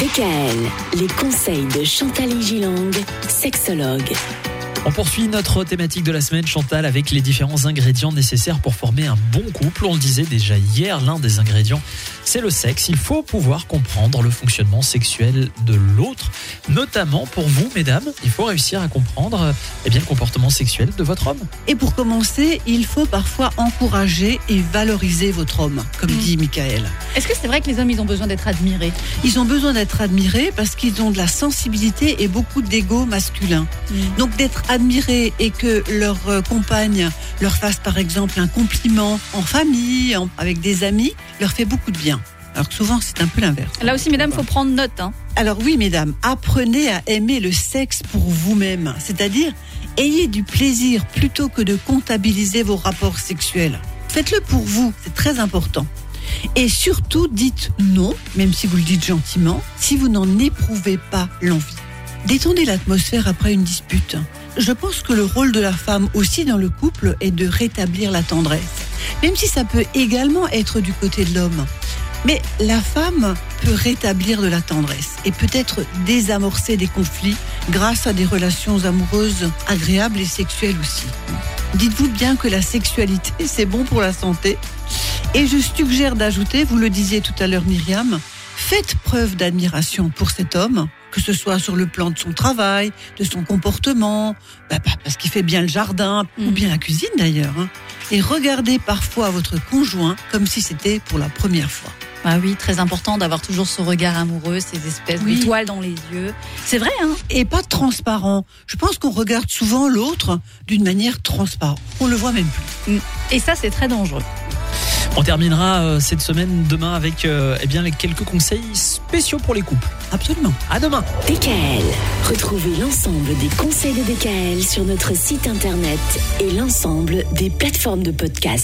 DKL, les conseils de Chantal Gilang, sexologue. On poursuit notre thématique de la semaine, Chantal, avec les différents ingrédients nécessaires pour former un bon couple. On le disait déjà hier, l'un des ingrédients, c'est le sexe. Il faut pouvoir comprendre le fonctionnement sexuel de l'autre, notamment pour vous, mesdames. Il faut réussir à comprendre eh bien, le comportement sexuel de votre homme. Et pour commencer, il faut parfois encourager et valoriser votre homme, comme Mm. dit Michael. Est-ce que c'est vrai que les hommes, ils ont besoin d'être admirés? Ils ont besoin d'être admirés parce qu'ils ont de la sensibilité et beaucoup d'ego masculin. Donc d'être admirés et que leur euh, compagne leur fasse par exemple un compliment en famille, en- avec des amis, leur fait beaucoup de bien. Alors que souvent c'est un peu l'inverse. Là aussi, mesdames, faut prendre note. Hein. Alors oui, mesdames, apprenez à aimer le sexe pour vous-même, c'est-à-dire ayez du plaisir plutôt que de comptabiliser vos rapports sexuels. Faites-le pour vous, c'est très important. Et surtout, dites non, même si vous le dites gentiment, si vous n'en éprouvez pas l'envie. Détendez l'atmosphère après une dispute. Je pense que le rôle de la femme aussi dans le couple est de rétablir la tendresse, même si ça peut également être du côté de l'homme. Mais la femme peut rétablir de la tendresse et peut-être désamorcer des conflits grâce à des relations amoureuses agréables et sexuelles aussi. Dites-vous bien que la sexualité, c'est bon pour la santé. Et je suggère d'ajouter, vous le disiez tout à l'heure Myriam, faites preuve d'admiration pour cet homme, que ce soit sur le plan de son travail, de son comportement, bah, bah, parce qu'il fait bien le jardin, ou Mhm. bien la cuisine d'ailleurs. hein. Et regardez parfois votre conjoint comme si c'était pour la première fois. Ah oui, très important d'avoir toujours ce regard amoureux, ces espèces Oui. d'étoiles dans les yeux. C'est vrai, hein et pas transparent. Je pense qu'on regarde souvent l'autre d'une manière transparente. On le voit même plus. Et ça, c'est très dangereux. On terminera euh, cette semaine demain avec euh, eh bien, les quelques conseils spéciaux pour les couples. Absolument. À demain. DKL, retrouvez l'ensemble des conseils de DKL sur notre site internet et l'ensemble des plateformes de podcast.